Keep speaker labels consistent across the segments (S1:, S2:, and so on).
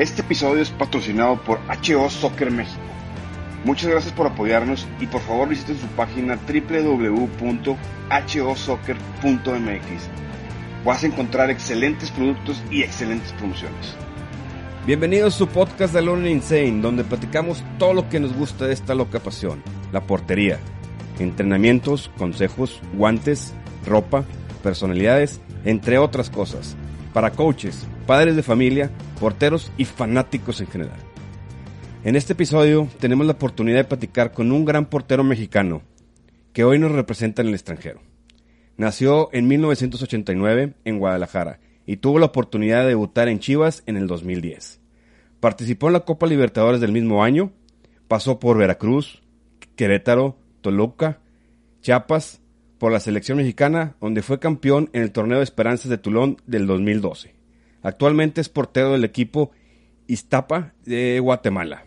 S1: Este episodio es patrocinado por HO Soccer México. Muchas gracias por apoyarnos y por favor visiten su página www.hosoccer.mx. Vas a encontrar excelentes productos y excelentes promociones.
S2: Bienvenidos a su podcast de Alone Insane, donde platicamos todo lo que nos gusta de esta loca pasión, la portería, entrenamientos, consejos, guantes, ropa, personalidades, entre otras cosas, para coaches, padres de familia, porteros y fanáticos en general. En este episodio tenemos la oportunidad de platicar con un gran portero mexicano que hoy nos representa en el extranjero. Nació en 1989 en Guadalajara y tuvo la oportunidad de debutar en Chivas en el 2010. Participó en la Copa Libertadores del mismo año, pasó por Veracruz, Querétaro, Toluca, Chiapas, por la selección mexicana, donde fue campeón en el Torneo de Esperanzas de Tulón del 2012. Actualmente es portero del equipo Iztapa de Guatemala.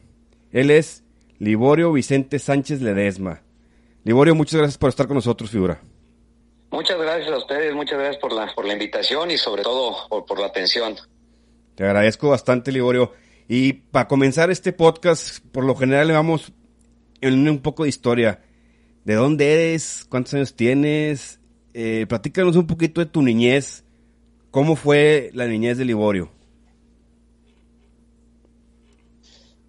S2: Él es Liborio Vicente Sánchez Ledesma. Liborio, muchas gracias por estar con nosotros, figura.
S3: Muchas gracias a ustedes, muchas gracias por la, por la invitación y sobre todo por, por la atención.
S2: Te agradezco bastante, Liborio. Y para comenzar este podcast, por lo general le vamos en un poco de historia. ¿De dónde eres? ¿Cuántos años tienes? Eh, platícanos un poquito de tu niñez. ¿Cómo fue la niñez de Liborio?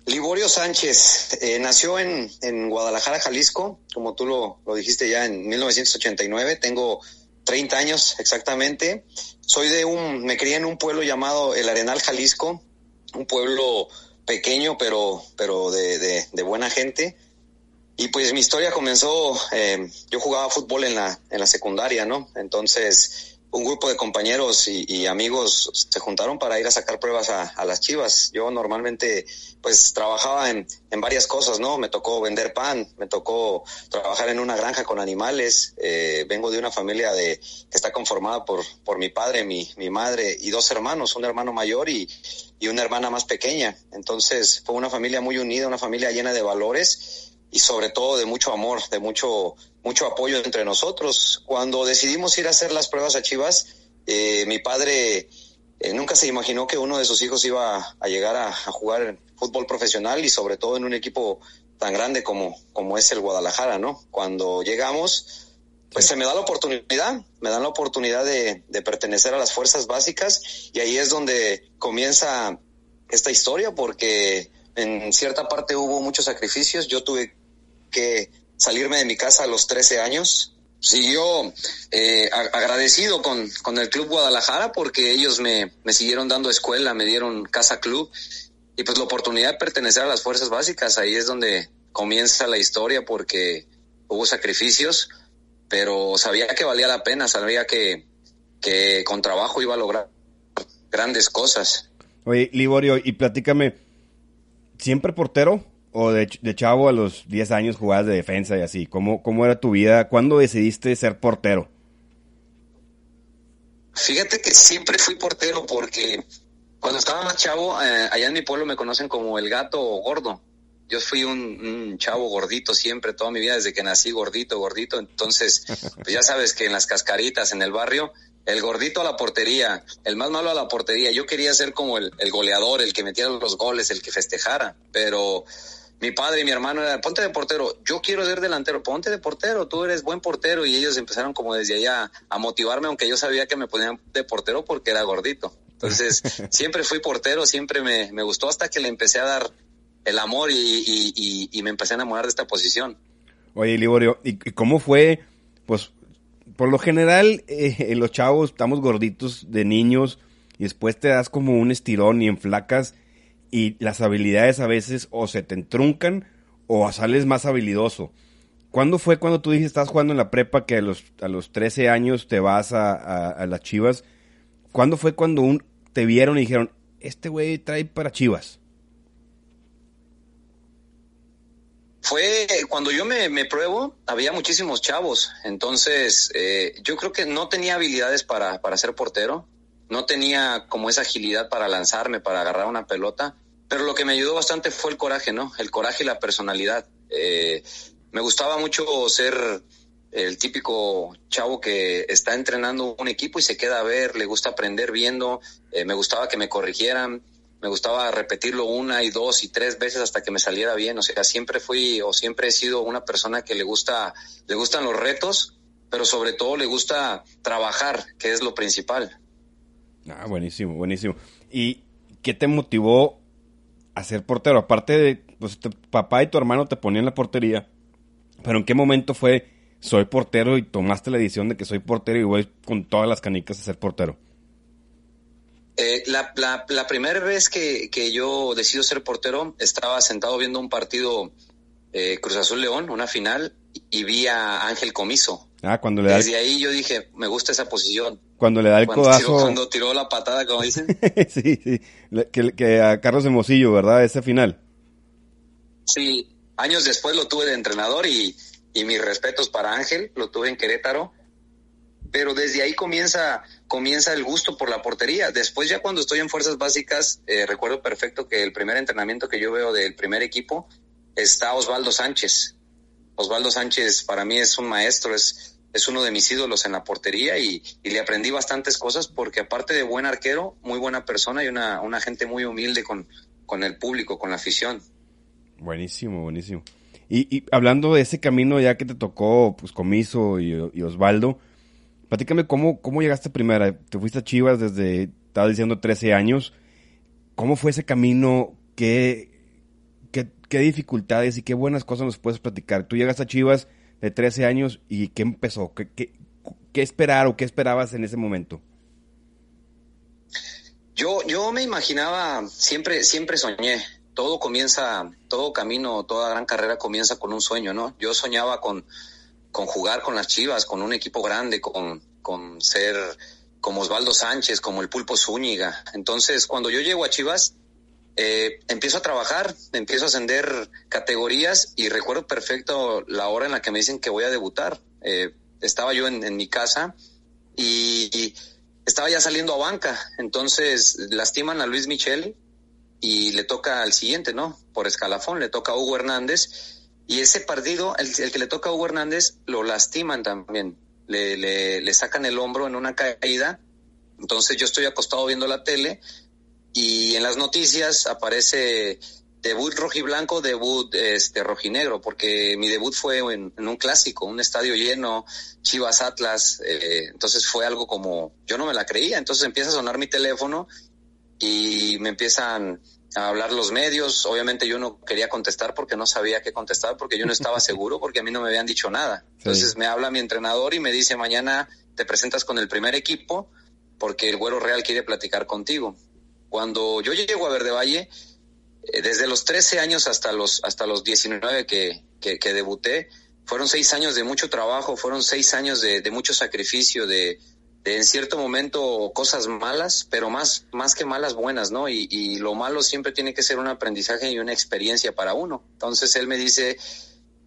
S3: Liborio Sánchez eh, nació en, en, Guadalajara, Jalisco, como tú lo, lo, dijiste ya en 1989. Tengo 30 años exactamente. Soy de un, me crié en un pueblo llamado El Arenal, Jalisco, un pueblo pequeño pero, pero de, de, de buena gente. Y pues mi historia comenzó, eh, yo jugaba fútbol en la, en la secundaria, ¿no? Entonces un grupo de compañeros y, amigos se juntaron para ir a sacar pruebas a, a, las chivas. Yo normalmente pues trabajaba en, en, varias cosas, ¿no? Me tocó vender pan, me tocó trabajar en una granja con animales. Eh, vengo de una familia de, que está conformada por, por mi padre, mi, mi madre y dos hermanos, un hermano mayor y, y una hermana más pequeña. Entonces fue una familia muy unida, una familia llena de valores y sobre todo de mucho amor, de mucho, mucho apoyo entre nosotros. Cuando decidimos ir a hacer las pruebas a Chivas, eh, mi padre eh, nunca se imaginó que uno de sus hijos iba a llegar a, a, jugar fútbol profesional y sobre todo en un equipo tan grande como, como es el Guadalajara, ¿no? Cuando llegamos, pues se me da la oportunidad, me dan la oportunidad de, de pertenecer a las fuerzas básicas y ahí es donde comienza esta historia porque en cierta parte hubo muchos sacrificios, yo tuve que salirme de mi casa a los 13 años. Siguió eh, agradecido con, con, el Club Guadalajara porque ellos me, me siguieron dando escuela, me dieron casa club y pues la oportunidad de pertenecer a las fuerzas básicas, ahí es donde comienza la historia porque hubo sacrificios, pero sabía que valía la pena, sabía que, que con trabajo iba a lograr grandes cosas.
S2: Oye, Liborio, y platícame, ¿siempre portero? O de, de, chavo a los 10 años jugabas de defensa y así? ¿Cómo, ¿Cómo era tu vida? ¿Cuándo decidiste ser portero?
S3: Fíjate que siempre fui portero porque cuando estaba más chavo, eh, allá en mi pueblo me conocen como el gato gordo. Yo fui un, un, chavo gordito siempre, toda mi vida, desde que nací gordito, gordito. Entonces, pues ya sabes que en las cascaritas, en el barrio, el gordito a la portería, el más malo a la portería. Yo quería ser como el, el goleador, el que metiera los goles, el que festejara. Pero mi padre y mi hermano eran, ponte de portero, yo quiero ser delantero, ponte de portero, tú eres buen portero. Y ellos empezaron como desde allá a motivarme, aunque yo sabía que me ponían de portero porque era gordito. Entonces, siempre fui portero, siempre me, me, gustó hasta que le empecé a dar el amor y, y, y, y me empecé a enamorar de esta posición.
S2: Oye, Liborio, ¿y cómo fue? Pues, por lo general, eh, los chavos estamos gorditos de niños y después te das como un estirón y en flacas y las habilidades a veces o se te entruncan o sales más habilidoso. ¿Cuándo fue cuando tú dijiste, estás jugando en la prepa, que a los, a los 13 años te vas a, a, las Chivas? ¿Cuándo fue cuando un, te vieron y dijeron, este güey trae para Chivas?
S3: Fue cuando yo me, me pruebo, había muchísimos chavos, entonces eh, yo creo que no tenía habilidades para, para ser portero, no tenía como esa agilidad para lanzarme, para agarrar una pelota, pero lo que me ayudó bastante fue el coraje, ¿no? El coraje y la personalidad. Eh, me gustaba mucho ser el típico chavo que está entrenando un equipo y se queda a ver, le gusta aprender viendo, eh, me gustaba que me corrigieran, me gustaba repetirlo una y dos y tres veces hasta que me saliera bien, o sea, siempre fui o siempre he sido una persona que le gusta, le gustan los retos, pero sobre todo le gusta trabajar, que es lo principal.
S2: Ah, buenísimo, buenísimo. ¿Y qué te motivó a ser portero? Aparte de, pues, tu papá y tu hermano te ponían la portería, pero ¿en qué momento fue soy portero y tomaste la decisión de que soy portero y voy con todas las canicas a ser portero?
S3: Eh, la, la, primera vez que, que, yo decido ser portero, estaba sentado viendo un partido eh, Cruz Azul León, una final, y vi a Ángel Comiso.
S2: Ah, cuando le da
S3: Desde ahí yo dije, me gusta esa posición.
S2: Cuando le da el codazo.
S3: cuando tiró la patada, como dicen.
S2: sí, sí. Que, que a Carlos Hermosillo, ¿verdad? Ese final.
S3: Sí, Años después lo tuve de entrenador y, y mis respetos para Ángel, lo tuve en Querétaro. Pero desde ahí comienza, comienza el gusto por la portería. Después ya cuando estoy en fuerzas básicas, eh, recuerdo perfecto que el primer entrenamiento que yo veo del primer equipo está Osvaldo Sánchez. Osvaldo Sánchez para mí es un maestro, es, es uno de mis ídolos en la portería y, y, le aprendí bastantes cosas porque aparte de buen arquero, muy buena persona y una, una gente muy humilde con, con el público, con la afición.
S2: Buenísimo, buenísimo. Y, y, hablando de ese camino ya que te tocó, pues, Comiso y, Osvaldo, platícame cómo, cómo llegaste primera. Te fuiste a Chivas desde, estaba diciendo, 13 años. ¿Cómo fue ese camino? ¿Qué, qué, qué dificultades y qué buenas cosas nos puedes platicar? Tú llegaste a Chivas de 13 años y ¿qué empezó? ¿Qué, qué, qué esperar o qué esperabas en ese momento?
S3: Yo, yo me imaginaba, siempre, siempre soñé todo comienza, todo camino, toda gran carrera comienza con un sueño, ¿no? Yo soñaba con, con jugar con las Chivas, con un equipo grande, con, con ser como Osvaldo Sánchez, como el Pulpo Zúñiga. Entonces, cuando yo llego a Chivas, eh, empiezo a trabajar, empiezo a ascender categorías y recuerdo perfecto la hora en la que me dicen que voy a debutar. Eh, estaba yo en, mi casa y, y, estaba ya saliendo a banca. Entonces, lastiman a Luis Michel y le toca al siguiente, ¿no? Por escalafón, le toca a Hugo Hernández. Y ese partido, el, el que le toca a Hugo Hernández, lo lastiman también. Le, le, le, sacan el hombro en una caída. Entonces yo estoy acostado viendo la tele y en las noticias aparece debut rojiblanco, debut este rojinegro, porque mi debut fue en, en un clásico, un estadio lleno, Chivas Atlas, eh, entonces fue algo como, yo no me la creía, entonces empieza a sonar mi teléfono y me empiezan a hablar los medios. Obviamente yo no quería contestar porque no sabía qué contestar, porque yo no estaba seguro, porque a mí no me habían dicho nada. Entonces sí. me habla mi entrenador y me dice, mañana te presentas con el primer equipo porque el Güero Real quiere platicar contigo. Cuando yo llego a Verde Valle, eh, desde los 13 años hasta los, hasta los 19 que, que, debuté, fueron seis años de mucho trabajo, fueron seis años de, mucho sacrificio, de, de en cierto momento cosas malas, pero más, más que malas buenas, ¿no? Y, y, lo malo siempre tiene que ser un aprendizaje y una experiencia para uno. Entonces él me dice,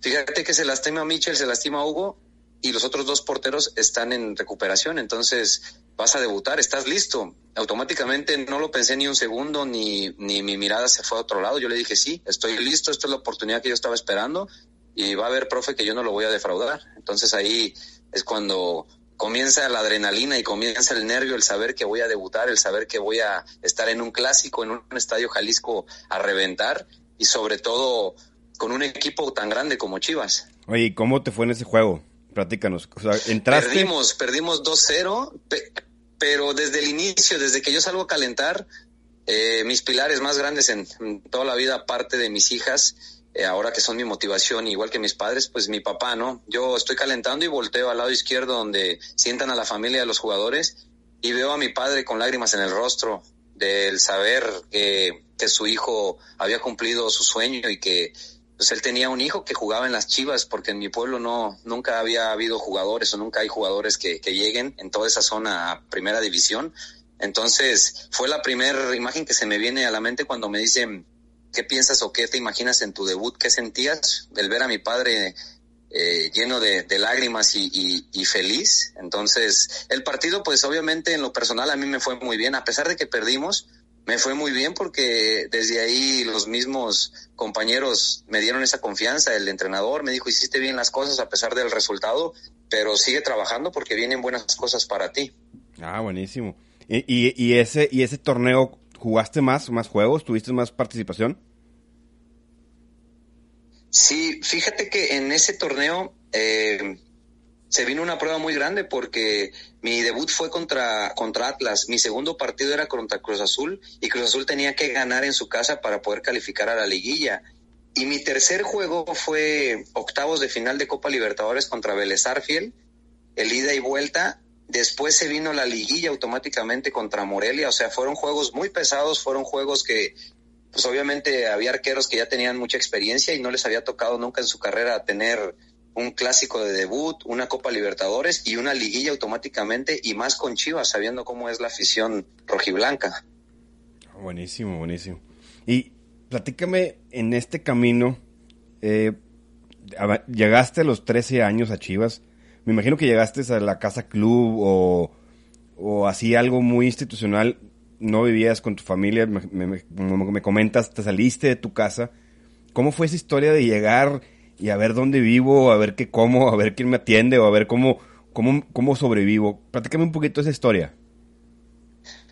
S3: fíjate que se lastima a Mitchell, se lastima a Hugo y los otros dos porteros están en recuperación, entonces vas a debutar, estás listo. Automáticamente no lo pensé ni un segundo, ni, ni mi mirada se fue a otro lado. Yo le dije, sí, estoy listo, esta es la oportunidad que yo estaba esperando y va a haber, profe, que yo no lo voy a defraudar. Entonces ahí es cuando comienza la adrenalina y comienza el nervio, el saber que voy a debutar, el saber que voy a estar en un clásico, en un estadio Jalisco a reventar y sobre todo con un equipo tan grande como Chivas.
S2: Oye, ¿cómo te fue en ese juego? Platícanos. O sea, entraste.
S3: Perdimos, perdimos 2-0, pe pero desde el inicio, desde que yo salgo a calentar, eh, mis pilares más grandes en, en toda la vida, aparte de mis hijas, eh, ahora que son mi motivación, igual que mis padres, pues mi papá, ¿no? Yo estoy calentando y volteo al lado izquierdo donde sientan a la familia de los jugadores y veo a mi padre con lágrimas en el rostro del saber que, que su hijo había cumplido su sueño y que, pues él tenía un hijo que jugaba en las Chivas, porque en mi pueblo no, nunca había habido jugadores o nunca hay jugadores que, que lleguen en toda esa zona a primera división. Entonces, fue la primera imagen que se me viene a la mente cuando me dicen, ¿qué piensas o qué te imaginas en tu debut? ¿Qué sentías? El ver a mi padre eh, lleno de, lágrimas y, y, feliz. Entonces, el partido, pues obviamente en lo personal a mí me fue muy bien, a pesar de que perdimos, me fue muy bien porque desde ahí los mismos compañeros me dieron esa confianza, el entrenador me dijo, hiciste bien las cosas a pesar del resultado, pero sigue trabajando porque vienen buenas cosas para ti.
S2: Ah, buenísimo. ¿Y, y, y ese, y ese torneo, jugaste más, más juegos? ¿Tuviste más participación?
S3: Sí, fíjate que en ese torneo eh, se vino una prueba muy grande porque mi debut fue contra, contra Atlas, mi segundo partido era contra Cruz Azul y Cruz Azul tenía que ganar en su casa para poder calificar a la liguilla. Y mi tercer juego fue octavos de final de Copa Libertadores contra Vélez Arfiel, el ida y vuelta. Después se vino la liguilla automáticamente contra Morelia, o sea, fueron juegos muy pesados, fueron juegos que, pues obviamente había arqueros que ya tenían mucha experiencia y no les había tocado nunca en su carrera tener un clásico de debut, una Copa Libertadores y una liguilla automáticamente y más con Chivas, sabiendo cómo es la afición rojiblanca.
S2: Buenísimo, buenísimo. Y platícame en este camino, eh, llegaste a los 13 años a Chivas, me imagino que llegaste a la casa club o, o así algo muy institucional, no vivías con tu familia, me, me, me comentas, te saliste de tu casa. ¿Cómo fue esa historia de llegar y a ver dónde vivo, a ver qué como, a ver quién me atiende o a ver cómo, cómo, cómo sobrevivo. Platícame un poquito esa historia.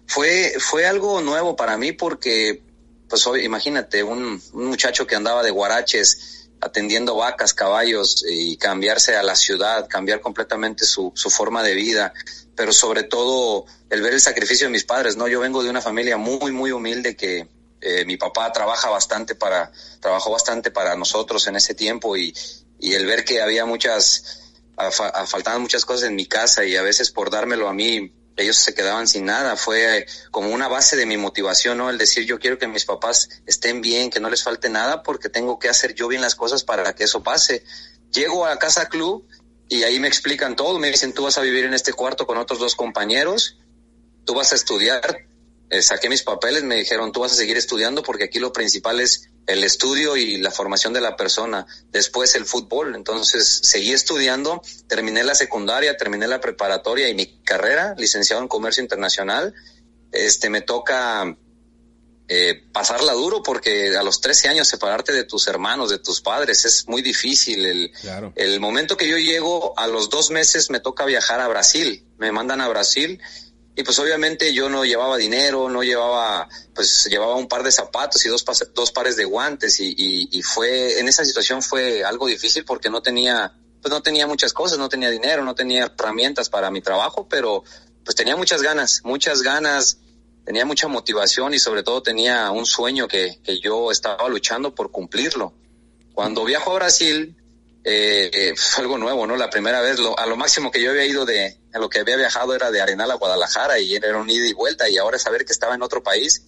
S3: Fue, fue algo nuevo para mí porque, pues imagínate, un, un muchacho que andaba de guaraches atendiendo vacas, caballos y cambiarse a la ciudad, cambiar completamente su, su forma de vida, pero sobre todo el ver el sacrificio de mis padres, ¿no? Yo vengo de una familia muy, muy humilde que, eh, mi papá trabaja bastante para, trabajó bastante para nosotros en ese tiempo y, y el ver que había muchas, faltaban muchas cosas en mi casa y a veces por dármelo a mí, ellos se quedaban sin nada. Fue como una base de mi motivación, ¿no? El decir, yo quiero que mis papás estén bien, que no les falte nada, porque tengo que hacer yo bien las cosas para que eso pase. Llego a Casa Club y ahí me explican todo. Me dicen, tú vas a vivir en este cuarto con otros dos compañeros, tú vas a estudiar, eh, saqué mis papeles, me dijeron, tú vas a seguir estudiando porque aquí lo principal es el estudio y la formación de la persona, después el fútbol. Entonces seguí estudiando, terminé la secundaria, terminé la preparatoria y mi carrera, licenciado en comercio internacional. Este me toca eh, pasarla duro porque a los 13 años separarte de tus hermanos, de tus padres, es muy difícil. El, claro. el momento que yo llego, a los dos meses me toca viajar a Brasil, me mandan a Brasil y pues obviamente yo no llevaba dinero, no llevaba, pues llevaba un par de zapatos y dos, dos pares de guantes y, y, y, fue, en esa situación fue algo difícil porque no tenía, pues no tenía muchas cosas, no tenía dinero, no tenía herramientas para mi trabajo, pero pues tenía muchas ganas, muchas ganas, tenía mucha motivación y sobre todo tenía un sueño que, que yo estaba luchando por cumplirlo. Cuando viajo a Brasil, eh, eh, fue algo nuevo, ¿no? La primera vez, lo, a lo máximo que yo había ido de, a lo que había viajado era de Arenal a Guadalajara y era un ida y vuelta y ahora saber que estaba en otro país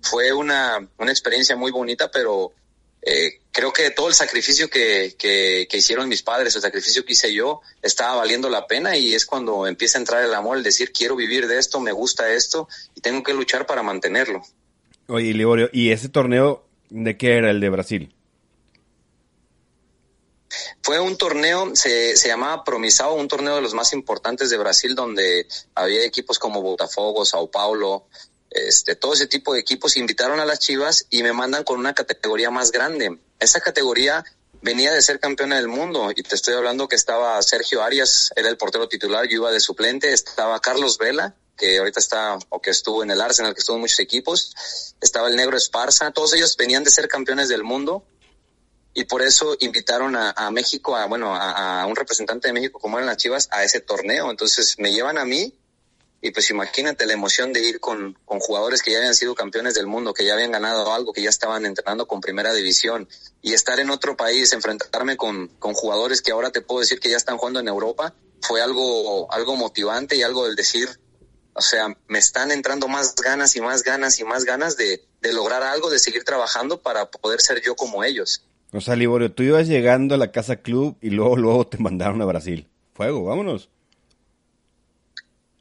S3: fue una, una experiencia muy bonita, pero eh, creo que todo el sacrificio que, que, que, hicieron mis padres, el sacrificio que hice yo, estaba valiendo la pena y es cuando empieza a entrar el amor, el decir quiero vivir de esto, me gusta esto y tengo que luchar para mantenerlo.
S2: Oye, Liborio, ¿y ese torneo de qué era el de Brasil?
S3: Fue un torneo, se, se llamaba Promisao, un torneo de los más importantes de Brasil, donde había equipos como Botafogo, Sao Paulo, este, todo ese tipo de equipos invitaron a las Chivas y me mandan con una categoría más grande. Esa categoría venía de ser campeona del mundo y te estoy hablando que estaba Sergio Arias, era el portero titular, yo iba de suplente, estaba Carlos Vela, que ahorita está o que estuvo en el Arsenal, que estuvo en muchos equipos, estaba el Negro Esparza, todos ellos venían de ser campeones del mundo y por eso invitaron a, México, a bueno, a, a, un representante de México como eran las Chivas, a ese torneo. Entonces me llevan a mí y pues imagínate la emoción de ir con, con jugadores que ya habían sido campeones del mundo, que ya habían ganado algo, que ya estaban entrenando con primera división y estar en otro país, enfrentarme con, con jugadores que ahora te puedo decir que ya están jugando en Europa, fue algo, algo motivante y algo del decir, o sea, me están entrando más ganas y más ganas y más ganas de, de lograr algo, de seguir trabajando para poder ser yo como ellos.
S2: O sea, Liborio, tú ibas llegando a la casa club y luego, luego te mandaron a Brasil. Fuego, vámonos.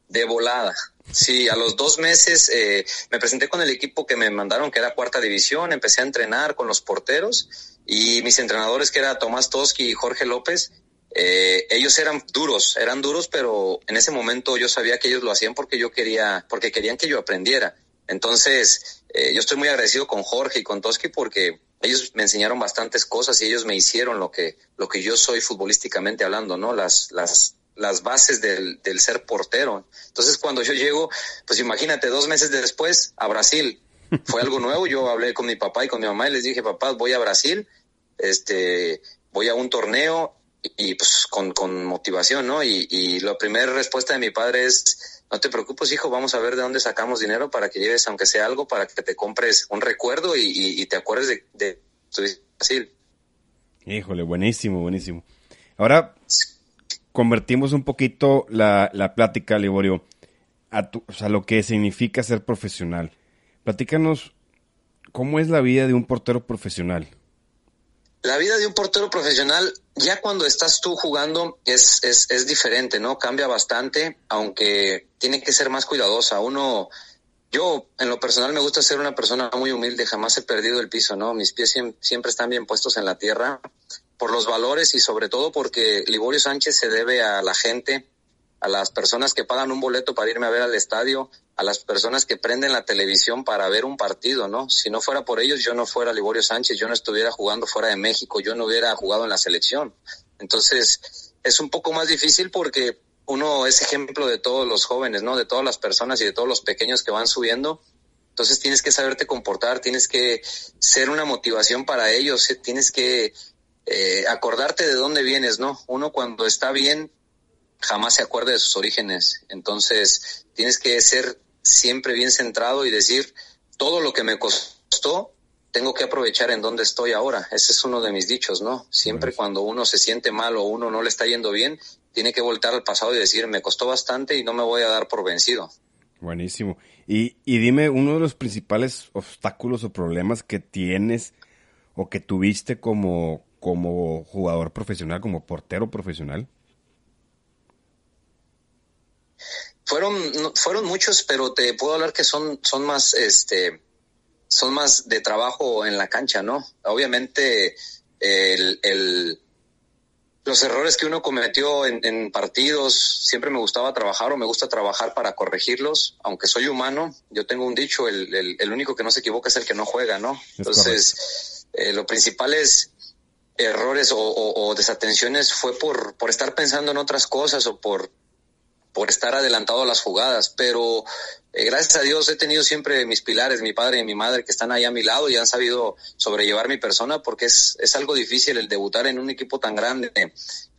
S3: De volada. Sí, a los dos meses eh, me presenté con el equipo que me mandaron, que era cuarta división, empecé a entrenar con los porteros y mis entrenadores, que era Tomás Toski y Jorge López, eh, ellos eran duros, eran duros, pero en ese momento yo sabía que ellos lo hacían porque yo quería, porque querían que yo aprendiera. Entonces, eh, yo estoy muy agradecido con Jorge y con Toski porque ellos me enseñaron bastantes cosas y ellos me hicieron lo que, lo que yo soy futbolísticamente hablando, ¿no? Las, las, las bases del, del ser portero. Entonces, cuando yo llego, pues imagínate, dos meses después a Brasil, fue algo nuevo. Yo hablé con mi papá y con mi mamá y les dije, papá, voy a Brasil, este, voy a un torneo y, pues con, con motivación, ¿no? Y, y la primera respuesta de mi padre es, no te preocupes, hijo, vamos a ver de dónde sacamos dinero para que lleves, aunque sea algo, para que te compres un recuerdo y, y, y te acuerdes de, de Brasil.
S2: Híjole, buenísimo, buenísimo. Ahora convertimos un poquito la, la plática, Liborio, a tu, o sea, lo que significa ser profesional. Platícanos cómo es la vida de un portero profesional.
S3: La vida de un portero profesional, ya cuando estás tú jugando, es, es, es diferente, ¿no? Cambia bastante, aunque tiene que ser más cuidadosa. Uno, yo en lo personal me gusta ser una persona muy humilde, jamás he perdido el piso, ¿no? Mis pies siempre están bien puestos en la tierra por los valores y sobre todo porque Liborio Sánchez se debe a la gente, a las personas que pagan un boleto para irme a ver al estadio, a las personas que prenden la televisión para ver un partido, ¿no? Si no fuera por ellos, yo no fuera Liborio Sánchez, yo no estuviera jugando fuera de México, yo no hubiera jugado en la selección. Entonces, es un poco más difícil porque uno es ejemplo de todos los jóvenes, ¿no? De todas las personas y de todos los pequeños que van subiendo. Entonces tienes que saberte comportar, tienes que ser una motivación para ellos, tienes que eh, acordarte de dónde vienes, ¿no? Uno cuando está bien jamás se acuerda de sus orígenes. Entonces tienes que ser siempre bien centrado y decir, todo lo que me costó, tengo que aprovechar en donde estoy ahora. Ese es uno de mis dichos, ¿no? Siempre cuando uno se siente mal o uno no le está yendo bien, tiene que voltar al pasado y decir, me costó bastante y no me voy a dar por vencido.
S2: Buenísimo. Y, y dime, uno de los principales obstáculos o problemas que tienes o que tuviste como, como jugador profesional, como portero profesional.
S3: Fueron, fueron muchos, pero te puedo hablar que son, son más, este, son más de trabajo en la cancha, ¿no? Obviamente, el, el los errores que uno cometió en, en, partidos, siempre me gustaba trabajar o me gusta trabajar para corregirlos, aunque soy humano, yo tengo un dicho, el, el, el único que no se equivoca es el que no juega, ¿no? Es Entonces, eh, lo principal es errores o, o, o, desatenciones fue por, por estar pensando en otras cosas o por por estar adelantado a las jugadas, pero eh, gracias a Dios he tenido siempre mis pilares, mi padre y mi madre, que están ahí a mi lado y han sabido sobrellevar mi persona porque es, es algo difícil el debutar en un equipo tan grande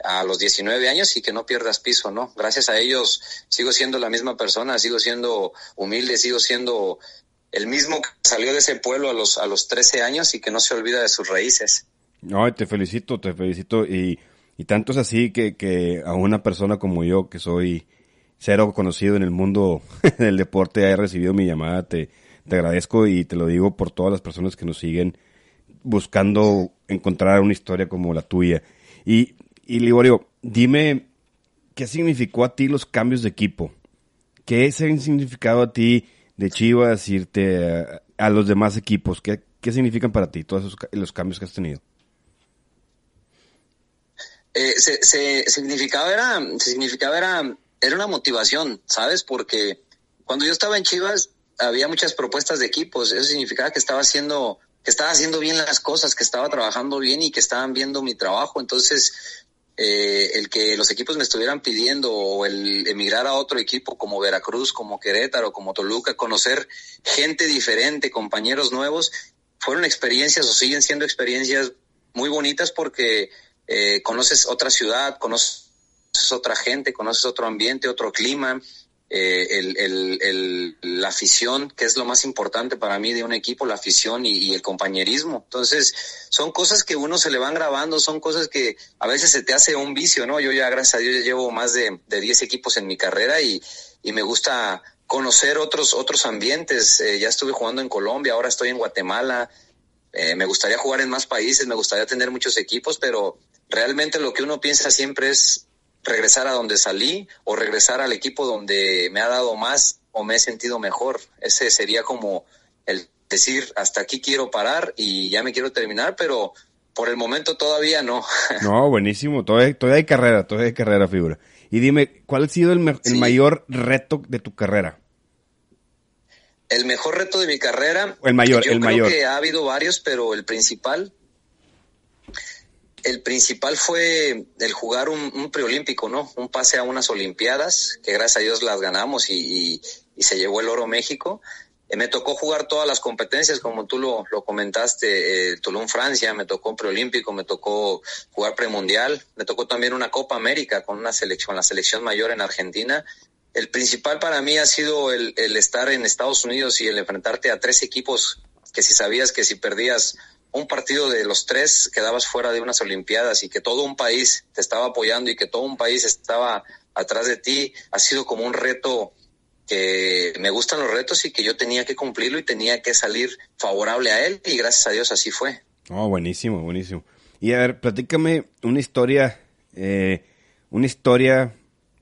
S3: a los 19 años y que no pierdas piso, ¿no? Gracias a ellos sigo siendo la misma persona, sigo siendo humilde, sigo siendo el mismo que salió de ese pueblo a los, a los 13 años y que no se olvida de sus raíces.
S2: No, te felicito, te felicito y, y tanto es así que, que a una persona como yo que soy cero conocido en el mundo del deporte haya recibido mi llamada. Te, te agradezco y te lo digo por todas las personas que nos siguen buscando encontrar una historia como la tuya. Y, y Liborio, dime, ¿qué significó a ti los cambios de equipo? ¿Qué se han significado a ti de Chivas irte a, a los demás equipos? ¿Qué, ¿Qué significan para ti todos esos, los cambios que has tenido?
S3: Eh, se, se, significaba era, significaba era era una motivación, ¿sabes? Porque cuando yo estaba en Chivas había muchas propuestas de equipos, eso significaba que estaba haciendo que estaba haciendo bien las cosas, que estaba trabajando bien y que estaban viendo mi trabajo, entonces eh, el que los equipos me estuvieran pidiendo o el emigrar a otro equipo como Veracruz, como Querétaro, como Toluca, conocer gente diferente, compañeros nuevos, fueron experiencias o siguen siendo experiencias muy bonitas porque eh, conoces otra ciudad, conoces conoces otra gente, conoces otro ambiente, otro clima, eh, el, el, el, la afición, que es lo más importante para mí de un equipo, la afición y, el compañerismo. Entonces, son cosas que uno se le van grabando, son cosas que a veces se te hace un vicio, ¿no? Yo ya, gracias a Dios, ya llevo más de, de 10 equipos en mi carrera y, y me gusta conocer otros, otros ambientes. Eh, ya estuve jugando en Colombia, ahora estoy en Guatemala. Eh, me gustaría jugar en más países, me gustaría tener muchos equipos, pero realmente lo que uno piensa siempre es regresar a donde salí o regresar al equipo donde me ha dado más o me he sentido mejor. Ese sería como el decir, hasta aquí quiero parar y ya me quiero terminar, pero por el momento todavía no.
S2: No, buenísimo, todavía, todavía hay carrera, todavía hay carrera, figura. Y dime, ¿cuál ha sido el, el mayor reto de tu carrera?
S3: El mejor reto de mi carrera.
S2: El mayor,
S3: yo
S2: el
S3: creo
S2: mayor.
S3: que ha habido varios, pero el principal. El principal fue el jugar un, preolímpico, ¿no? Un pase a unas Olimpiadas, que gracias a Dios las ganamos y, y, y se llevó el oro México. Eh, me tocó jugar todas las competencias, como tú lo, lo comentaste, eh, Tulum, Francia, me tocó un preolímpico, me tocó jugar premundial, me tocó también una Copa América con una selección, la selección mayor en Argentina. El principal para mí ha sido el, el estar en Estados Unidos y el enfrentarte a tres equipos que si sabías que si perdías un partido de los tres quedabas fuera de unas Olimpiadas y que todo un país te estaba apoyando y que todo un país estaba atrás de ti, ha sido como un reto que me gustan los retos y que yo tenía que cumplirlo y tenía que salir favorable a él y gracias a Dios así fue.
S2: Oh, buenísimo, buenísimo. Y a ver, platícame una historia, eh, una historia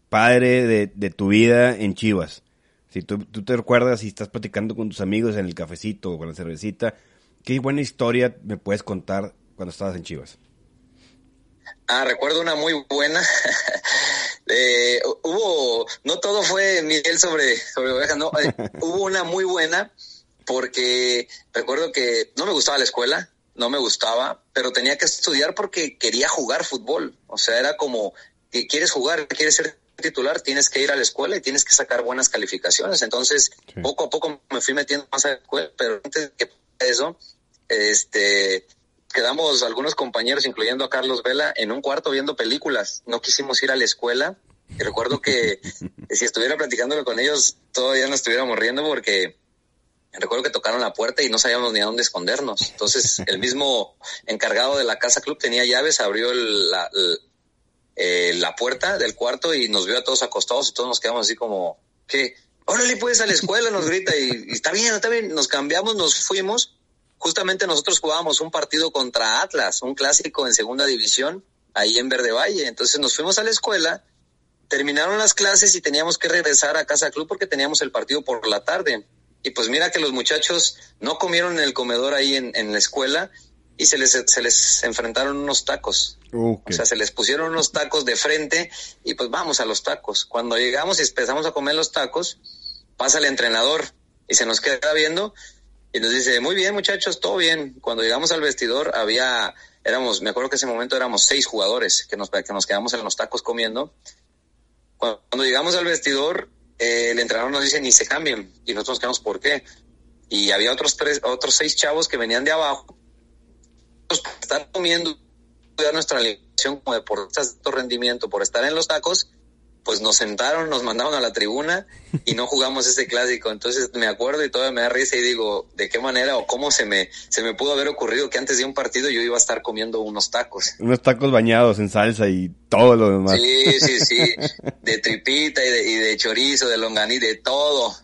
S2: padre de, de, tu vida en Chivas. Si tú, tú, te recuerdas y estás platicando con tus amigos en el cafecito o con la cervecita, ¿qué buena historia me puedes contar cuando estabas en Chivas?
S3: Ah, recuerdo una muy buena. eh, hubo, no todo fue miel sobre, sobre ovejas, no, eh, hubo una muy buena porque recuerdo que no me gustaba la escuela, no me gustaba, pero tenía que estudiar porque quería jugar fútbol. O sea, era como que quieres jugar, quieres ser titular, tienes que ir a la escuela y tienes que sacar buenas calificaciones. Entonces, sí. poco a poco me fui metiendo más a la escuela, pero antes que eso, este, quedamos algunos compañeros, incluyendo a Carlos Vela, en un cuarto viendo películas. No quisimos ir a la escuela. Y recuerdo que si estuviera platicándolo con ellos, todavía no estuviéramos riendo porque recuerdo que tocaron la puerta y no sabíamos ni a dónde escondernos. Entonces, el mismo encargado de la casa club tenía llaves, abrió el, la, el, eh, la puerta del cuarto y nos vio a todos acostados y todos nos quedamos así como, ¿qué? Órale, puedes a la escuela, nos grita y, y está bien, está bien. Nos cambiamos, nos fuimos justamente nosotros jugábamos un partido contra Atlas, un clásico en segunda división, ahí en Verde Valle. Entonces nos fuimos a la escuela, terminaron las clases y teníamos que regresar a casa club porque teníamos el partido por la tarde. Y pues mira que los muchachos no comieron en el comedor ahí en, en la escuela y se les, se les enfrentaron unos tacos. Okay. O sea, se les pusieron unos tacos de frente y pues vamos a los tacos. Cuando llegamos y empezamos a comer los tacos, pasa el entrenador y se nos queda viendo y nos dice, muy bien muchachos, todo bien. Cuando llegamos al vestidor había, éramos, me acuerdo que ese momento éramos seis jugadores que nos, que nos quedamos en los tacos comiendo. Cuando, llegamos al vestidor, eh, el entrenador nos dice, ni se cambien. Y nosotros nos quedamos, ¿por qué? Y había otros tres, otros seis chavos que venían de abajo, pues, estar comiendo nuestra alimentación como deportistas de alto rendimiento, por estar en los tacos, pues nos sentaron, nos mandaron a la tribuna y no jugamos ese clásico. Entonces me acuerdo y todavía me da risa y digo, ¿de qué manera o cómo se me, se me pudo haber ocurrido que antes de un partido yo iba a estar comiendo unos tacos?
S2: Unos tacos bañados en salsa y todo lo demás.
S3: Sí, sí, sí. De tripita y de, y de chorizo, de longaní, de todo.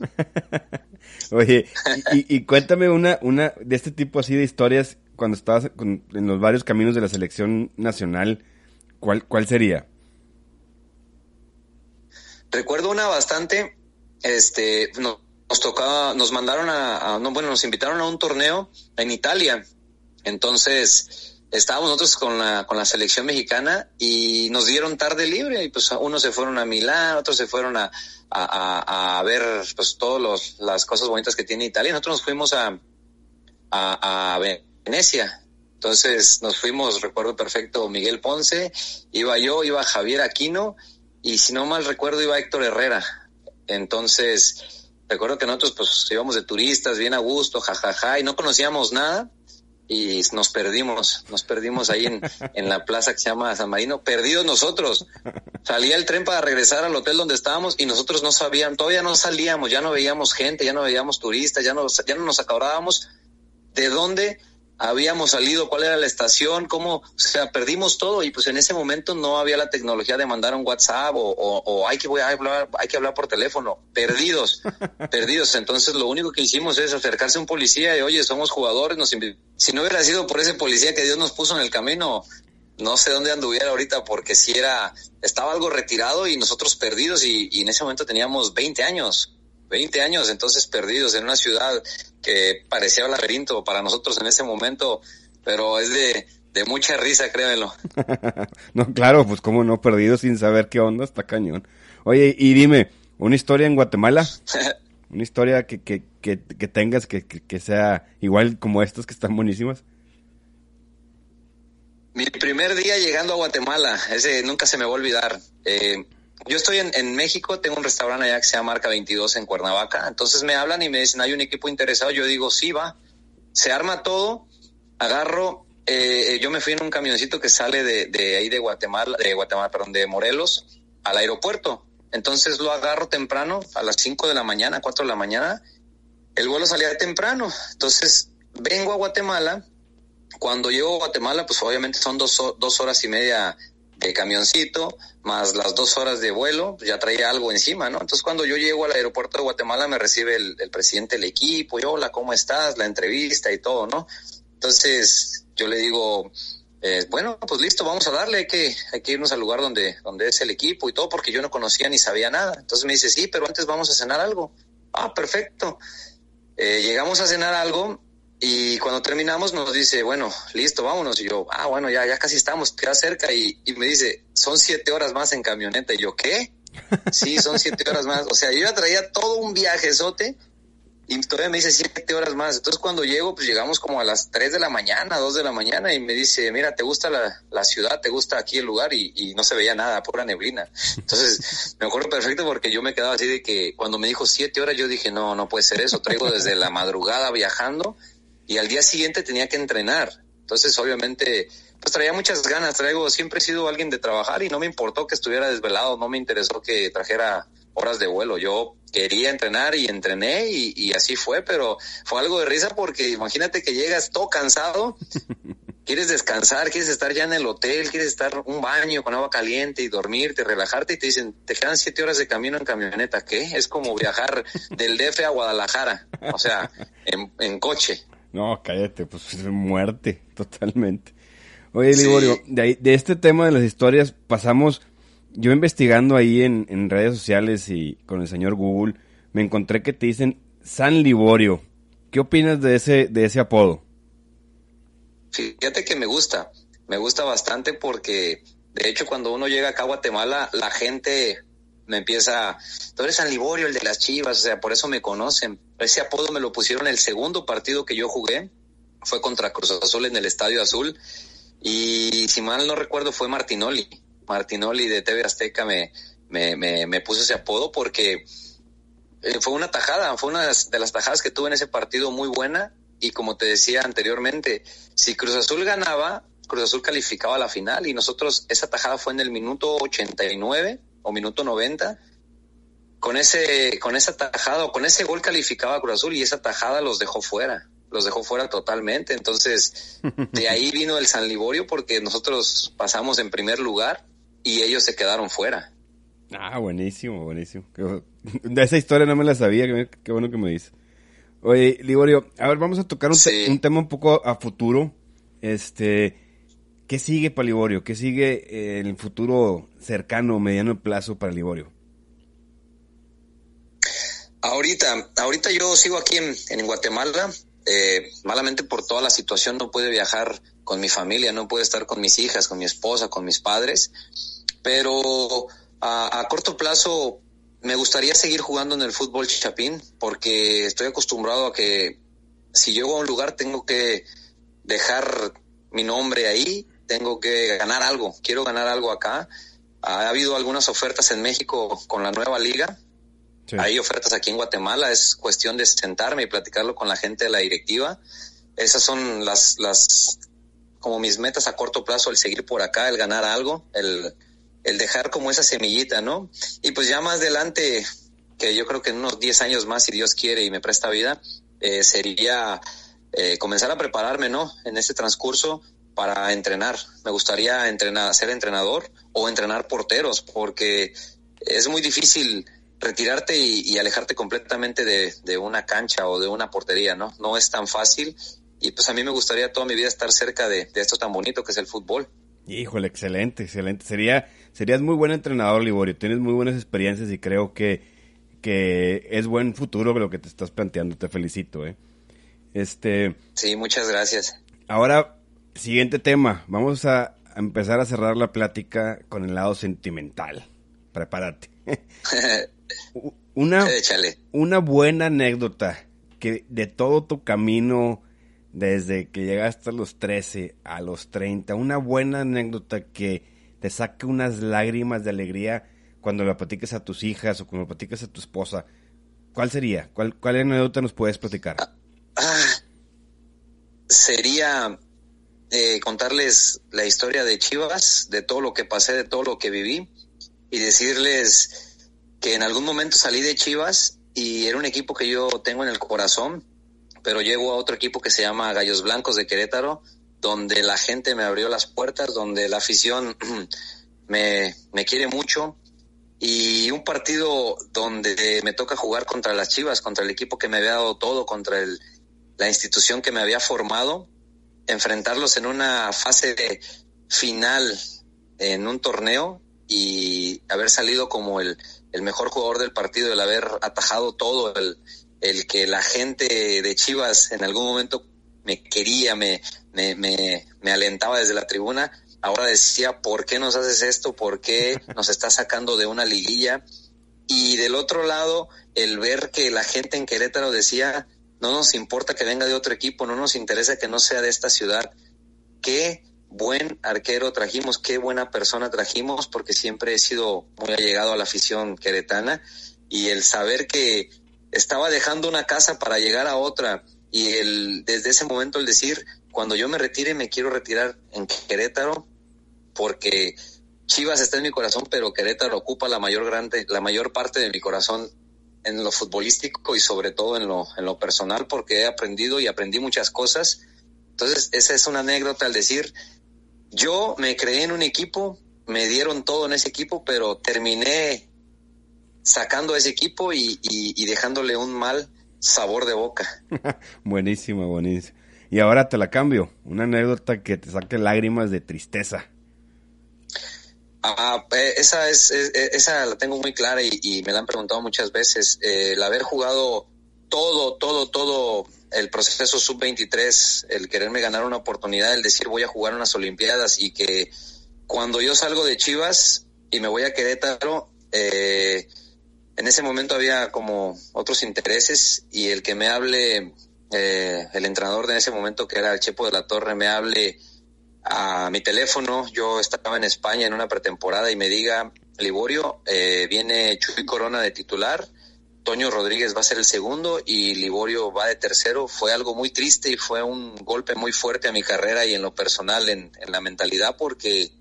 S2: Oye, y, y, cuéntame una, una de este tipo así de historias cuando estabas con, en los varios caminos de la selección nacional, ¿cuál, cuál sería?
S3: Recuerdo una bastante, este, nos, nos tocaba, nos mandaron a, a, no, bueno, nos invitaron a un torneo en Italia. Entonces, estábamos nosotros con la, con la selección mexicana y nos dieron tarde libre y pues unos se fueron a Milán, otros se fueron a, a, a ver pues todas las cosas bonitas que tiene Italia. Nosotros nos fuimos a, a, a Venecia. Entonces nos fuimos, recuerdo perfecto, Miguel Ponce, iba yo, iba Javier Aquino y si no mal recuerdo iba Héctor Herrera. Entonces, recuerdo que nosotros pues íbamos de turistas, bien a gusto, jajaja, ja, ja, y no conocíamos nada y nos perdimos, nos perdimos ahí en, en la plaza que se llama San Marino, perdidos nosotros. Salía el tren para regresar al hotel donde estábamos y nosotros no sabíamos, todavía no salíamos, ya no veíamos gente, ya no veíamos turistas, ya no, ya no nos acordábamos de dónde habíamos salido, cuál era la estación, cómo, o sea, perdimos todo y pues en ese momento no había la tecnología de mandar un WhatsApp o, o, hay que voy a hablar, hay que hablar por teléfono, perdidos, perdidos. Entonces lo único que hicimos es acercarse a un policía y oye, somos jugadores, nos si no hubiera sido por ese policía que Dios nos puso en el camino, no sé dónde anduviera ahorita porque si era, estaba algo retirado y nosotros perdidos y, y en ese momento teníamos 20 años, 20 años entonces perdidos en una ciudad que parecía un laberinto para nosotros en ese momento, pero es de, de mucha risa, créemelo.
S2: no, claro, pues como no, perdido sin saber qué onda, está cañón. Oye, y dime, ¿una historia en Guatemala? ¿Una historia que, que, que, que tengas que, que, sea igual como estas que están buenísimas?
S3: Mi primer día llegando a Guatemala, ese nunca se me va a olvidar. Eh, yo estoy en, México, tengo un restaurante allá que se llama Marca 22 en Cuernavaca. Entonces me hablan y me dicen, hay un equipo interesado. Yo digo, sí, va. Se arma todo, agarro. Eh, yo me fui en un camioncito que sale de, de ahí de Guatemala, de Guatemala, perdón, de Morelos al aeropuerto. Entonces lo agarro temprano, a las 5 de la mañana, 4 de la mañana. El vuelo salía temprano. Entonces vengo a Guatemala. Cuando llego a Guatemala, pues obviamente son dos, dos horas y media camioncito, más las dos horas de vuelo, ya traía algo encima, ¿no? Entonces cuando yo llego al aeropuerto de Guatemala me recibe el, presidente del equipo, y hola, ¿cómo estás? La entrevista y todo, ¿no? Entonces yo le digo, eh, bueno, pues listo, vamos a darle, hay que, hay que irnos al lugar donde, donde es el equipo y todo, porque yo no conocía ni sabía nada. Entonces me dice, sí, pero antes vamos a cenar algo. Ah, perfecto. Eh, llegamos a cenar algo y cuando terminamos nos dice, bueno, listo, vámonos. Y yo, ah, bueno, ya, ya casi estamos, queda cerca. Y, y me dice, son siete horas más en camioneta. Y yo, ¿qué? Sí, son siete horas más. O sea, yo ya traía todo un viajezote y todavía me dice siete horas más. Entonces cuando llego, pues llegamos como a las tres de la mañana, dos de la mañana y me dice, mira, ¿te gusta la, la ciudad? ¿Te gusta aquí el lugar? Y, y, no se veía nada, pura neblina. Entonces me acuerdo perfecto porque yo me quedaba así de que cuando me dijo siete horas yo dije, no, no puede ser eso. Traigo desde la madrugada viajando y al día siguiente tenía que entrenar. Entonces, obviamente, pues traía muchas ganas, traigo, siempre he sido alguien de trabajar y no me importó que estuviera desvelado, no me interesó que trajera horas de vuelo. Yo quería entrenar y entrené y, y así fue, pero fue algo de risa porque imagínate que llegas todo cansado, quieres descansar, quieres estar ya en el hotel, quieres estar un baño con agua caliente y dormirte, relajarte y te dicen, te quedan siete horas de camino en camioneta, ¿qué? Es como viajar del DF a Guadalajara, o sea, en, en coche.
S2: No, cállate, pues muerte, totalmente. Oye, Liborio, de, de este tema de las historias pasamos, yo investigando ahí en, en, redes sociales y con el señor Google, me encontré que te dicen San Liborio. ¿Qué opinas de ese, de ese apodo?
S3: Fíjate que me gusta, me gusta bastante porque, de hecho, cuando uno llega acá a Guatemala, la gente me empieza, tú eres San Liborio, el de las Chivas, o sea, por eso me conocen. Ese apodo me lo pusieron el segundo partido que yo jugué, fue contra Cruz Azul en el Estadio Azul, y si mal no recuerdo fue Martinoli. Martinoli de TV Azteca me, me, me, puso ese apodo porque eh, fue una tajada, fue una de las tajadas que tuve en ese partido muy buena, y como te decía anteriormente, si Cruz Azul ganaba, Cruz Azul calificaba a la final, y nosotros, esa tajada fue en el minuto 89 o minuto 90, con ese, con esa tajada o con ese gol calificaba a Cruz Azul y esa tajada los dejó fuera, los dejó fuera totalmente. Entonces, de ahí vino el San Liborio porque nosotros pasamos en primer lugar y ellos se quedaron fuera.
S2: Ah, buenísimo, buenísimo. De esa historia no me la sabía, qué, bueno que me dices. Oye, Liborio, a ver, vamos a tocar un, un tema un poco a futuro. Este, ¿Qué sigue para Liborio? ¿Qué sigue en el futuro cercano, mediano plazo para Liborio?
S3: Ahorita, ahorita yo sigo aquí en, Guatemala. Eh, malamente por toda la situación no pude viajar con mi familia, no pude estar con mis hijas, con mi esposa, con mis padres. Pero a, a corto plazo me gustaría seguir jugando en el fútbol chapín porque estoy acostumbrado a que si llego a un lugar tengo que dejar mi nombre ahí tengo que ganar algo, quiero ganar algo acá. Ha habido algunas ofertas en México con la nueva liga. Hay ofertas aquí en Guatemala, es cuestión de sentarme y platicarlo con la gente de la directiva. Esas son las, las, como mis metas a corto plazo, el seguir por acá, el ganar algo, el, el dejar como esa semillita, ¿no? Y pues ya más adelante, que yo creo que en unos 10 años más, si Dios quiere y me presta vida, eh, sería eh, comenzar a prepararme, ¿no? En este transcurso para entrenar. Me gustaría entrenar, ser entrenador o entrenar porteros, porque es muy difícil retirarte y, alejarte completamente de, una cancha o de una portería, ¿no? No es tan fácil y pues a mí me gustaría toda mi vida estar cerca de, esto tan bonito que es el fútbol.
S2: Híjole, excelente, excelente. Sería, serías muy buen entrenador, Liborio. Tienes muy buenas experiencias y creo que, que es buen futuro lo que te estás planteando. Te felicito, ¿eh? Este.
S3: Sí, muchas gracias.
S2: Ahora, siguiente tema. Vamos a empezar a cerrar la plática con el lado sentimental. Prepárate. una, una buena anécdota que de todo tu camino desde que llegaste a los 13 a los 30, una buena anécdota que te saque unas lágrimas de alegría cuando la platiques a tus hijas o cuando la platiques a tu esposa. ¿Cuál sería? ¿Cuál, cuál anécdota nos puedes platicar?
S3: Ah, sería eh, contarles la historia de Chivas, de todo lo que pasé, de todo lo que viví y decirles que en algún momento salí de Chivas y era un equipo que yo tengo en el corazón, pero llego a otro equipo que se llama Gallos Blancos de Querétaro, donde la gente me abrió las puertas, donde la afición me, me quiere mucho y un partido donde me toca jugar contra las Chivas, contra el equipo que me había dado todo, contra el, la institución que me había formado, enfrentarlos en una fase de final en un torneo y haber salido como el, el mejor jugador del partido, el haber atajado todo, el, el que la gente de Chivas en algún momento me quería, me, me, me, me alentaba desde la tribuna, ahora decía, ¿por qué nos haces esto? ¿Por qué nos estás sacando de una liguilla? Y del otro lado, el ver que la gente en Querétaro decía, no nos importa que venga de otro equipo, no nos interesa que no sea de esta ciudad. Qué buen arquero trajimos, qué buena persona trajimos, porque siempre he sido muy allegado a la afición queretana y el saber que estaba dejando una casa para llegar a otra y el desde ese momento el decir cuando yo me retire me quiero retirar en Querétaro porque Chivas está en mi corazón pero Querétaro ocupa la mayor grande la mayor parte de mi corazón en lo futbolístico y sobre todo en lo, en lo personal porque he aprendido y aprendí muchas cosas. Entonces, esa es una anécdota al decir, yo me creé en un equipo, me dieron todo en ese equipo, pero terminé sacando ese equipo y, y, dejándole un mal sabor de boca.
S2: buenísimo, buenísimo. Y ahora te la cambio, una anécdota que te saque lágrimas de tristeza.
S3: Ah, eh, esa es, esa la tengo muy clara y, me la han preguntado muchas veces. Eh, el haber jugado todo, todo, todo el proceso sub-23, el quererme ganar una oportunidad, el decir voy a jugar unas Olimpiadas y que cuando yo salgo de Chivas y me voy a Querétaro, eh, en ese momento había como otros intereses y el que me hable, el entrenador de ese momento que era el Chepo de la Torre, me hable a mi teléfono, yo estaba en España en una pretemporada y me diga, Liborio, eh, viene Chuy Corona de titular, Toño Rodríguez va a ser el segundo y Liborio va de tercero, fue algo muy triste y fue un golpe muy fuerte a mi carrera y en lo personal, en, en la mentalidad, porque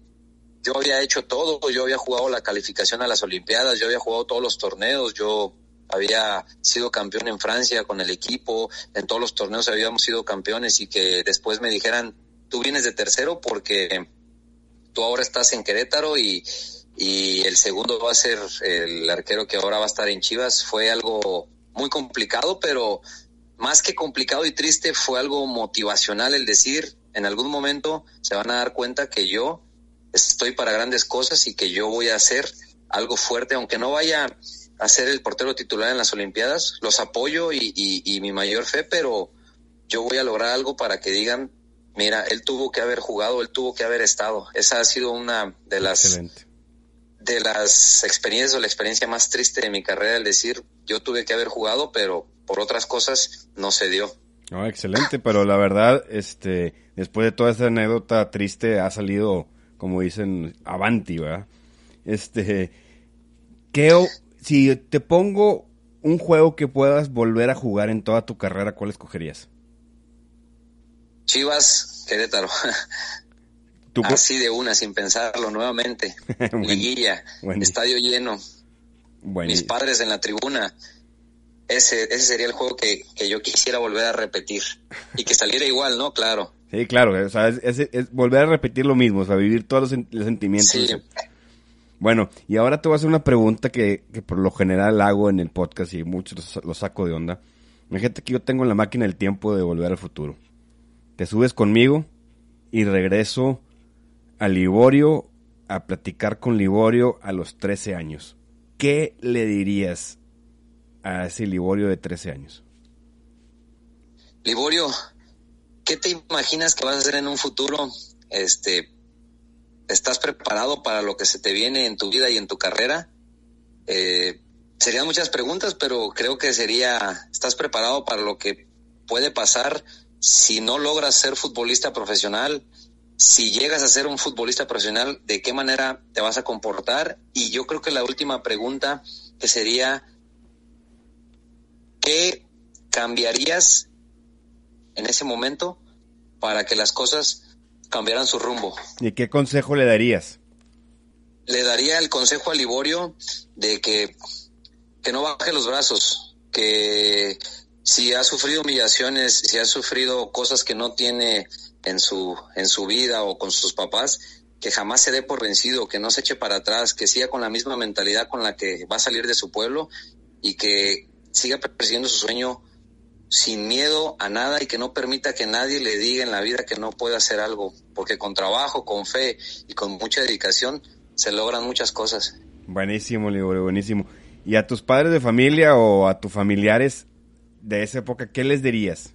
S3: yo había hecho todo, yo había jugado la calificación a las Olimpiadas, yo había jugado todos los torneos, yo había sido campeón en Francia con el equipo, en todos los torneos habíamos sido campeones y que después me dijeran, tú vienes de tercero porque tú ahora estás en Querétaro y, y el segundo va a ser el arquero que ahora va a estar en Chivas. Fue algo muy complicado, pero más que complicado y triste fue algo motivacional el decir, en algún momento se van a dar cuenta que yo estoy para grandes cosas y que yo voy a hacer algo fuerte, aunque no vaya a ser el portero titular en las Olimpiadas, los apoyo y, y, y mi mayor fe, pero yo voy a lograr algo para que digan Mira, él tuvo que haber jugado, él tuvo que haber estado. Esa ha sido una de las de las experiencias o la experiencia más triste de mi carrera, el decir, yo tuve que haber jugado, pero por otras cosas no se dio.
S2: No, excelente, pero la verdad, este, después de toda esa anécdota triste, ha salido, como dicen, avanti, ¿verdad? Este, ¿qué, si te pongo un juego que puedas volver a jugar en toda tu carrera, ¿cuál escogerías?
S3: Chivas, Querétaro. Así de una, sin pensarlo, nuevamente. Liguilla, estadio lleno. Mis padres en la tribuna. ese, ese sería el juego que, que yo quisiera volver a repetir y que saliera igual, ¿no? Claro.
S2: Sí, claro, o sea, es, es- es volver a repetir lo mismo, o sea, vivir todos los, sen- los sentimientos.
S3: Sí.
S2: Bueno, y ahora te voy a hacer una pregunta que, que por lo general hago en el podcast y muchos los, los saco de onda. Imagínate que yo tengo la máquina del tiempo de volver al futuro. Te subes conmigo y regreso a Liborio a platicar con Liborio a los 13 años. ¿Qué le dirías a ese Liborio de 13 años?
S3: Liborio, ¿qué te imaginas que vas a hacer en un futuro? Este, ¿estás preparado para lo que se te viene en tu vida y en tu carrera? Eh, serían muchas preguntas, pero creo que sería, ¿estás preparado para lo que puede pasar si no logras ser futbolista profesional? Si llegas a ser un futbolista profesional, ¿de qué manera te vas a comportar? Y yo creo que la última pregunta que sería, ¿qué cambiarías en ese momento para que las cosas cambiaran su rumbo.
S2: ¿Y qué consejo le darías?
S3: Le daría el consejo a Liborio de que, que no baje los brazos, que si ha sufrido humillaciones, si ha sufrido cosas que no tiene en su, en su vida o con sus papás, que jamás se dé por vencido, que no se eche para atrás, que siga con la misma mentalidad con la que va a salir de su pueblo y que siga persiguiendo su sueño sin miedo a nada y que no permita que nadie le diga en la vida que no puede hacer algo, porque con trabajo, con fe y con mucha dedicación se logran muchas cosas.
S2: Buenísimo, Liborio, buenísimo. ¿Y a tus padres de familia o a tus familiares de esa época, qué les dirías?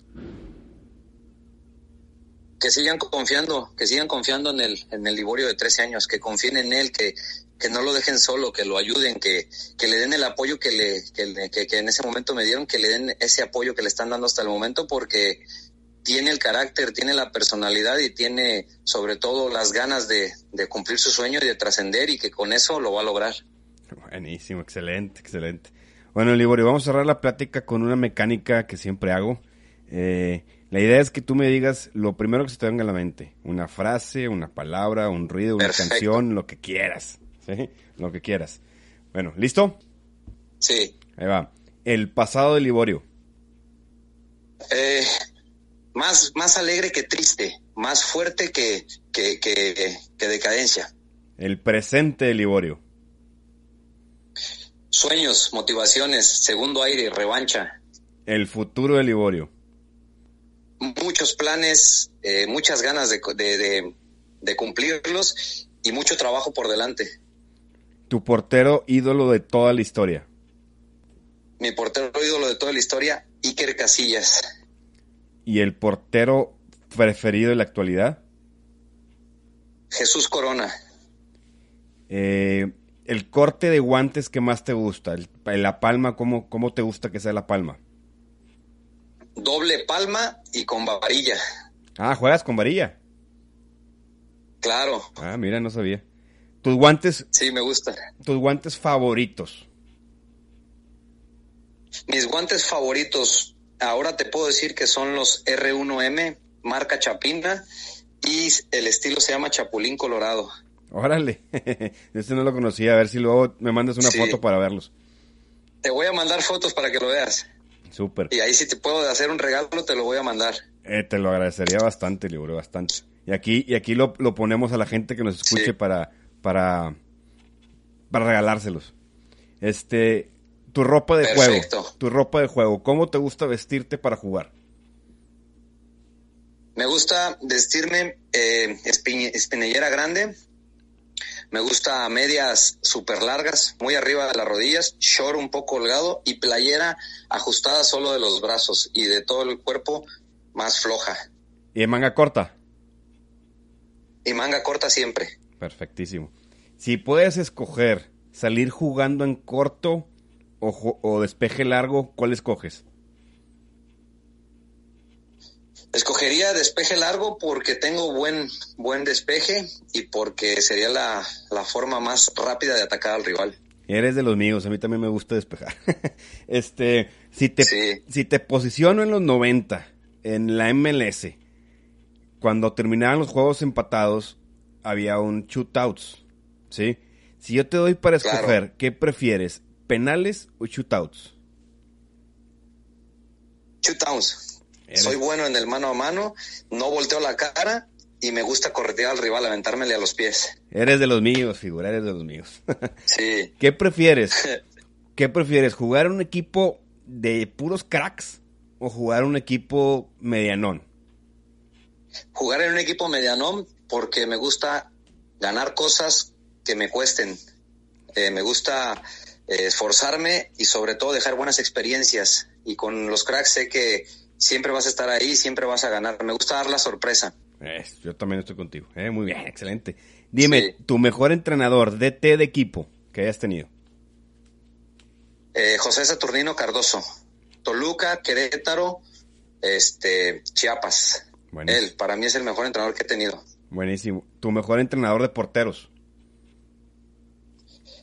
S3: Que sigan confiando, que sigan confiando en el, en el Liborio de 13 años, que confíen en él, que, que no lo dejen solo, que lo ayuden, que, que le den el apoyo que, le, que, que, que en ese momento me dieron, que le den ese apoyo que le están dando hasta el momento, porque tiene el carácter, tiene la personalidad y tiene sobre todo las ganas de, de cumplir su sueño y de trascender y que con eso lo va a lograr.
S2: Buenísimo, excelente, excelente. Bueno, Liborio, vamos a cerrar la plática con una mecánica que siempre hago. Eh, la idea es que tú me digas lo primero que se te venga a la mente. Una frase, una palabra, un ruido, una
S3: Perfecto.
S2: canción, lo que quieras. ¿sí? Lo que quieras. Bueno, ¿listo?
S3: Sí.
S2: Ahí va. El pasado de Liborio.
S3: Eh, más, más alegre que triste, más fuerte que, que, que, que decadencia.
S2: El presente de Liborio.
S3: Sueños, motivaciones, segundo aire, revancha,
S2: El futuro de Liborio.
S3: muchos planes, eh, muchas ganas de, de, de- de cumplirlos y mucho trabajo por delante.
S2: Tu portero ídolo de toda la historia.
S3: Mi portero ídolo de toda la historia, Iker Casillas.
S2: Y el portero preferido de la actualidad.
S3: Jesús Corona.
S2: Eh, el corte de guantes que más te gusta. El- la palma, ¿cómo, ¿cómo te gusta que sea la palma?
S3: Doble palma y con varilla.
S2: Ah, juegas con varilla.
S3: Claro,
S2: Ah, mira, no sabía. Tus guantes,
S3: sí, me gusta.
S2: tus guantes favoritos.
S3: Mis guantes favoritos, ahora te puedo decir que son los R1M, marca Chapina, y el estilo se llama Chapulín Colorado.
S2: Órale. este no lo conocía. A ver si luego me mandas una
S3: Sí.
S2: foto para verlos.
S3: Te voy a mandar fotos para que lo veas.
S2: Súper.
S3: Y ahí si te puedo hacer un regalo, te lo voy a mandar.
S2: Eh, te lo agradecería bastante, Libro, bastante. Y aquí, y aquí lo, lo ponemos a la gente que nos escuche
S3: Sí.
S2: para, para, para regalárselos. Este, tu ropa de
S3: Perfecto.
S2: juego. Tu ropa de juego. ¿Cómo te gusta vestirte para jugar?
S3: Me gusta vestirme eh, espi- espinillera grande. Me gusta medias súper largas, muy arriba de las rodillas, short un poco holgado y playera ajustada solo de los brazos y de todo el cuerpo más floja.
S2: Y de manga corta.
S3: Y manga corta siempre.
S2: Perfectísimo. Si puedes escoger salir jugando en corto o, o despeje largo, ¿cuál escoges?
S3: Escogería despeje largo porque tengo buen, buen despeje y porque sería la, la forma más rápida de atacar al rival.
S2: Eres de los míos, a mí también me gusta despejar. este, si te,
S3: Sí.
S2: si te posiciono en los 90, en la MLS, cuando terminaban los juegos empatados, había un shootouts, ¿sí? Si yo te doy para
S3: Claro.
S2: escoger, ¿qué prefieres? ¿Penales o shootouts?
S3: Soy bueno en el mano a mano, no volteo la cara y me gusta corretear al rival, aventármele a los pies.
S2: Eres de los míos, figura, eres de los míos.
S3: sí.
S2: ¿Qué prefieres? ¿Qué prefieres? ¿Jugar un equipo de puros cracks o jugar un equipo medianón?
S3: Jugar en un equipo medianón porque me gusta ganar cosas que me cuesten. Eh, me gusta eh, esforzarme y sobre todo dejar buenas experiencias. Y con los cracks sé que siempre vas a estar ahí, siempre vas a ganar. Me gusta dar la sorpresa.
S2: yo también estoy contigo. Eh, muy bien, excelente. Dime, tu mejor entrenador DT de equipo que hayas tenido.
S3: José Saturnino Cardoso. Toluca, Querétaro, este, Chiapas. Él, para mí es el mejor entrenador que he tenido.
S2: Buenísimo. ¿Tu mejor entrenador de porteros?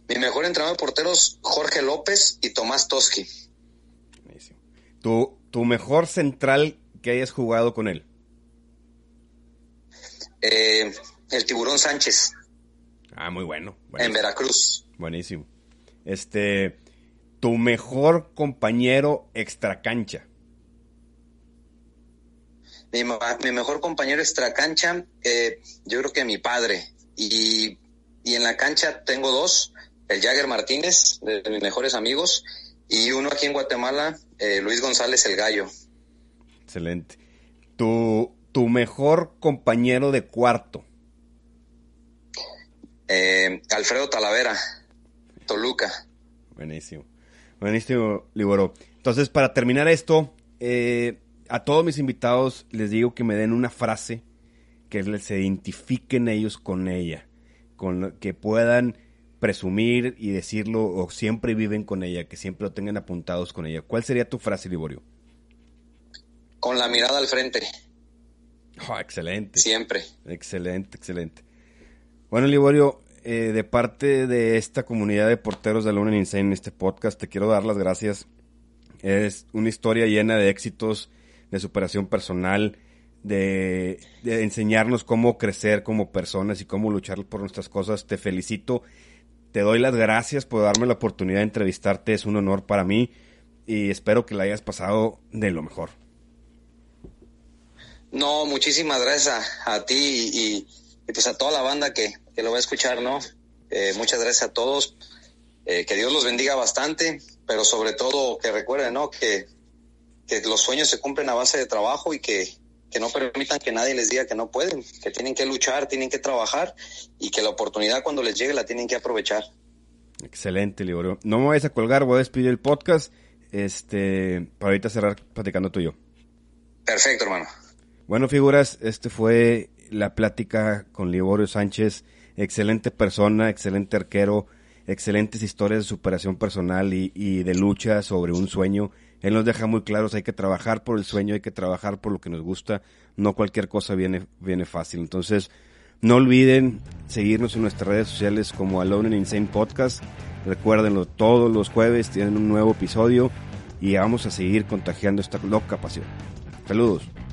S3: Mi mejor entrenador de porteros, Jorge López y Tomás Toski.
S2: Buenísimo. ¿Tu, tu mejor central que hayas jugado con él?
S3: Eh, el Tiburón Sánchez.
S2: Ah, muy bueno.
S3: En Veracruz.
S2: Buenísimo. Este, tu mejor compañero extracancha
S3: mi, mejor compañero extra cancha, eh, yo creo que mi padre. Y, en la cancha tengo dos, el Jagger Martínez, de, mis mejores amigos, y uno aquí en Guatemala, eh, Luis González el Gallo.
S2: Excelente. Tu, tu mejor compañero de cuarto.
S3: Eh, Alfredo Talavera, Toluca.
S2: Buenísimo. Buenísimo, Liboro. Entonces, para terminar esto, eh, a todos mis invitados les digo que me den una frase que se identifiquen ellos con ella, con que puedan presumir y decirlo o siempre viven con ella, que siempre lo tengan apuntados con ella. ¿Cuál sería tu frase, Liborio?
S3: Con la mirada al frente.
S2: Oh, excelente.
S3: Siempre.
S2: Excelente, excelente. Bueno, Liborio, eh, de parte de esta comunidad de porteros de Luna Insane en este podcast, te quiero dar las gracias. Es una historia llena de éxitos de superación personal, de, enseñarnos cómo crecer como personas y cómo luchar por nuestras cosas. Te felicito, te doy las gracias por darme la oportunidad de entrevistarte, es un honor para mí y espero que la hayas pasado de lo mejor.
S3: No, muchísimas gracias a, ti y, pues a toda la banda que, lo va a escuchar, ¿no? Eh, muchas gracias a todos. Eh, que Dios los bendiga bastante, pero sobre todo que recuerden, ¿no? Que que los sueños se cumplen a base de trabajo y que, no permitan que nadie les diga que no pueden, que tienen que luchar, tienen que trabajar y que la oportunidad cuando les llegue la tienen que aprovechar.
S2: Excelente, Liborio. No me vayas a colgar, voy a despedir el podcast este, para ahorita cerrar platicando tú y yo.
S3: Perfecto, hermano.
S2: Bueno, figuras, este fue la plática con Liborio Sánchez. Excelente persona, excelente arquero, excelentes historias de superación personal y, y de lucha sobre un sueño él nos deja muy claros, hay que trabajar por el sueño, hay que trabajar por lo que nos gusta, no cualquier cosa viene, viene fácil. Entonces, no olviden seguirnos en nuestras redes sociales como Alone in Insane Podcast. Recuérdenlo, todos los jueves tienen un nuevo episodio y vamos a seguir contagiando esta loca pasión. Saludos.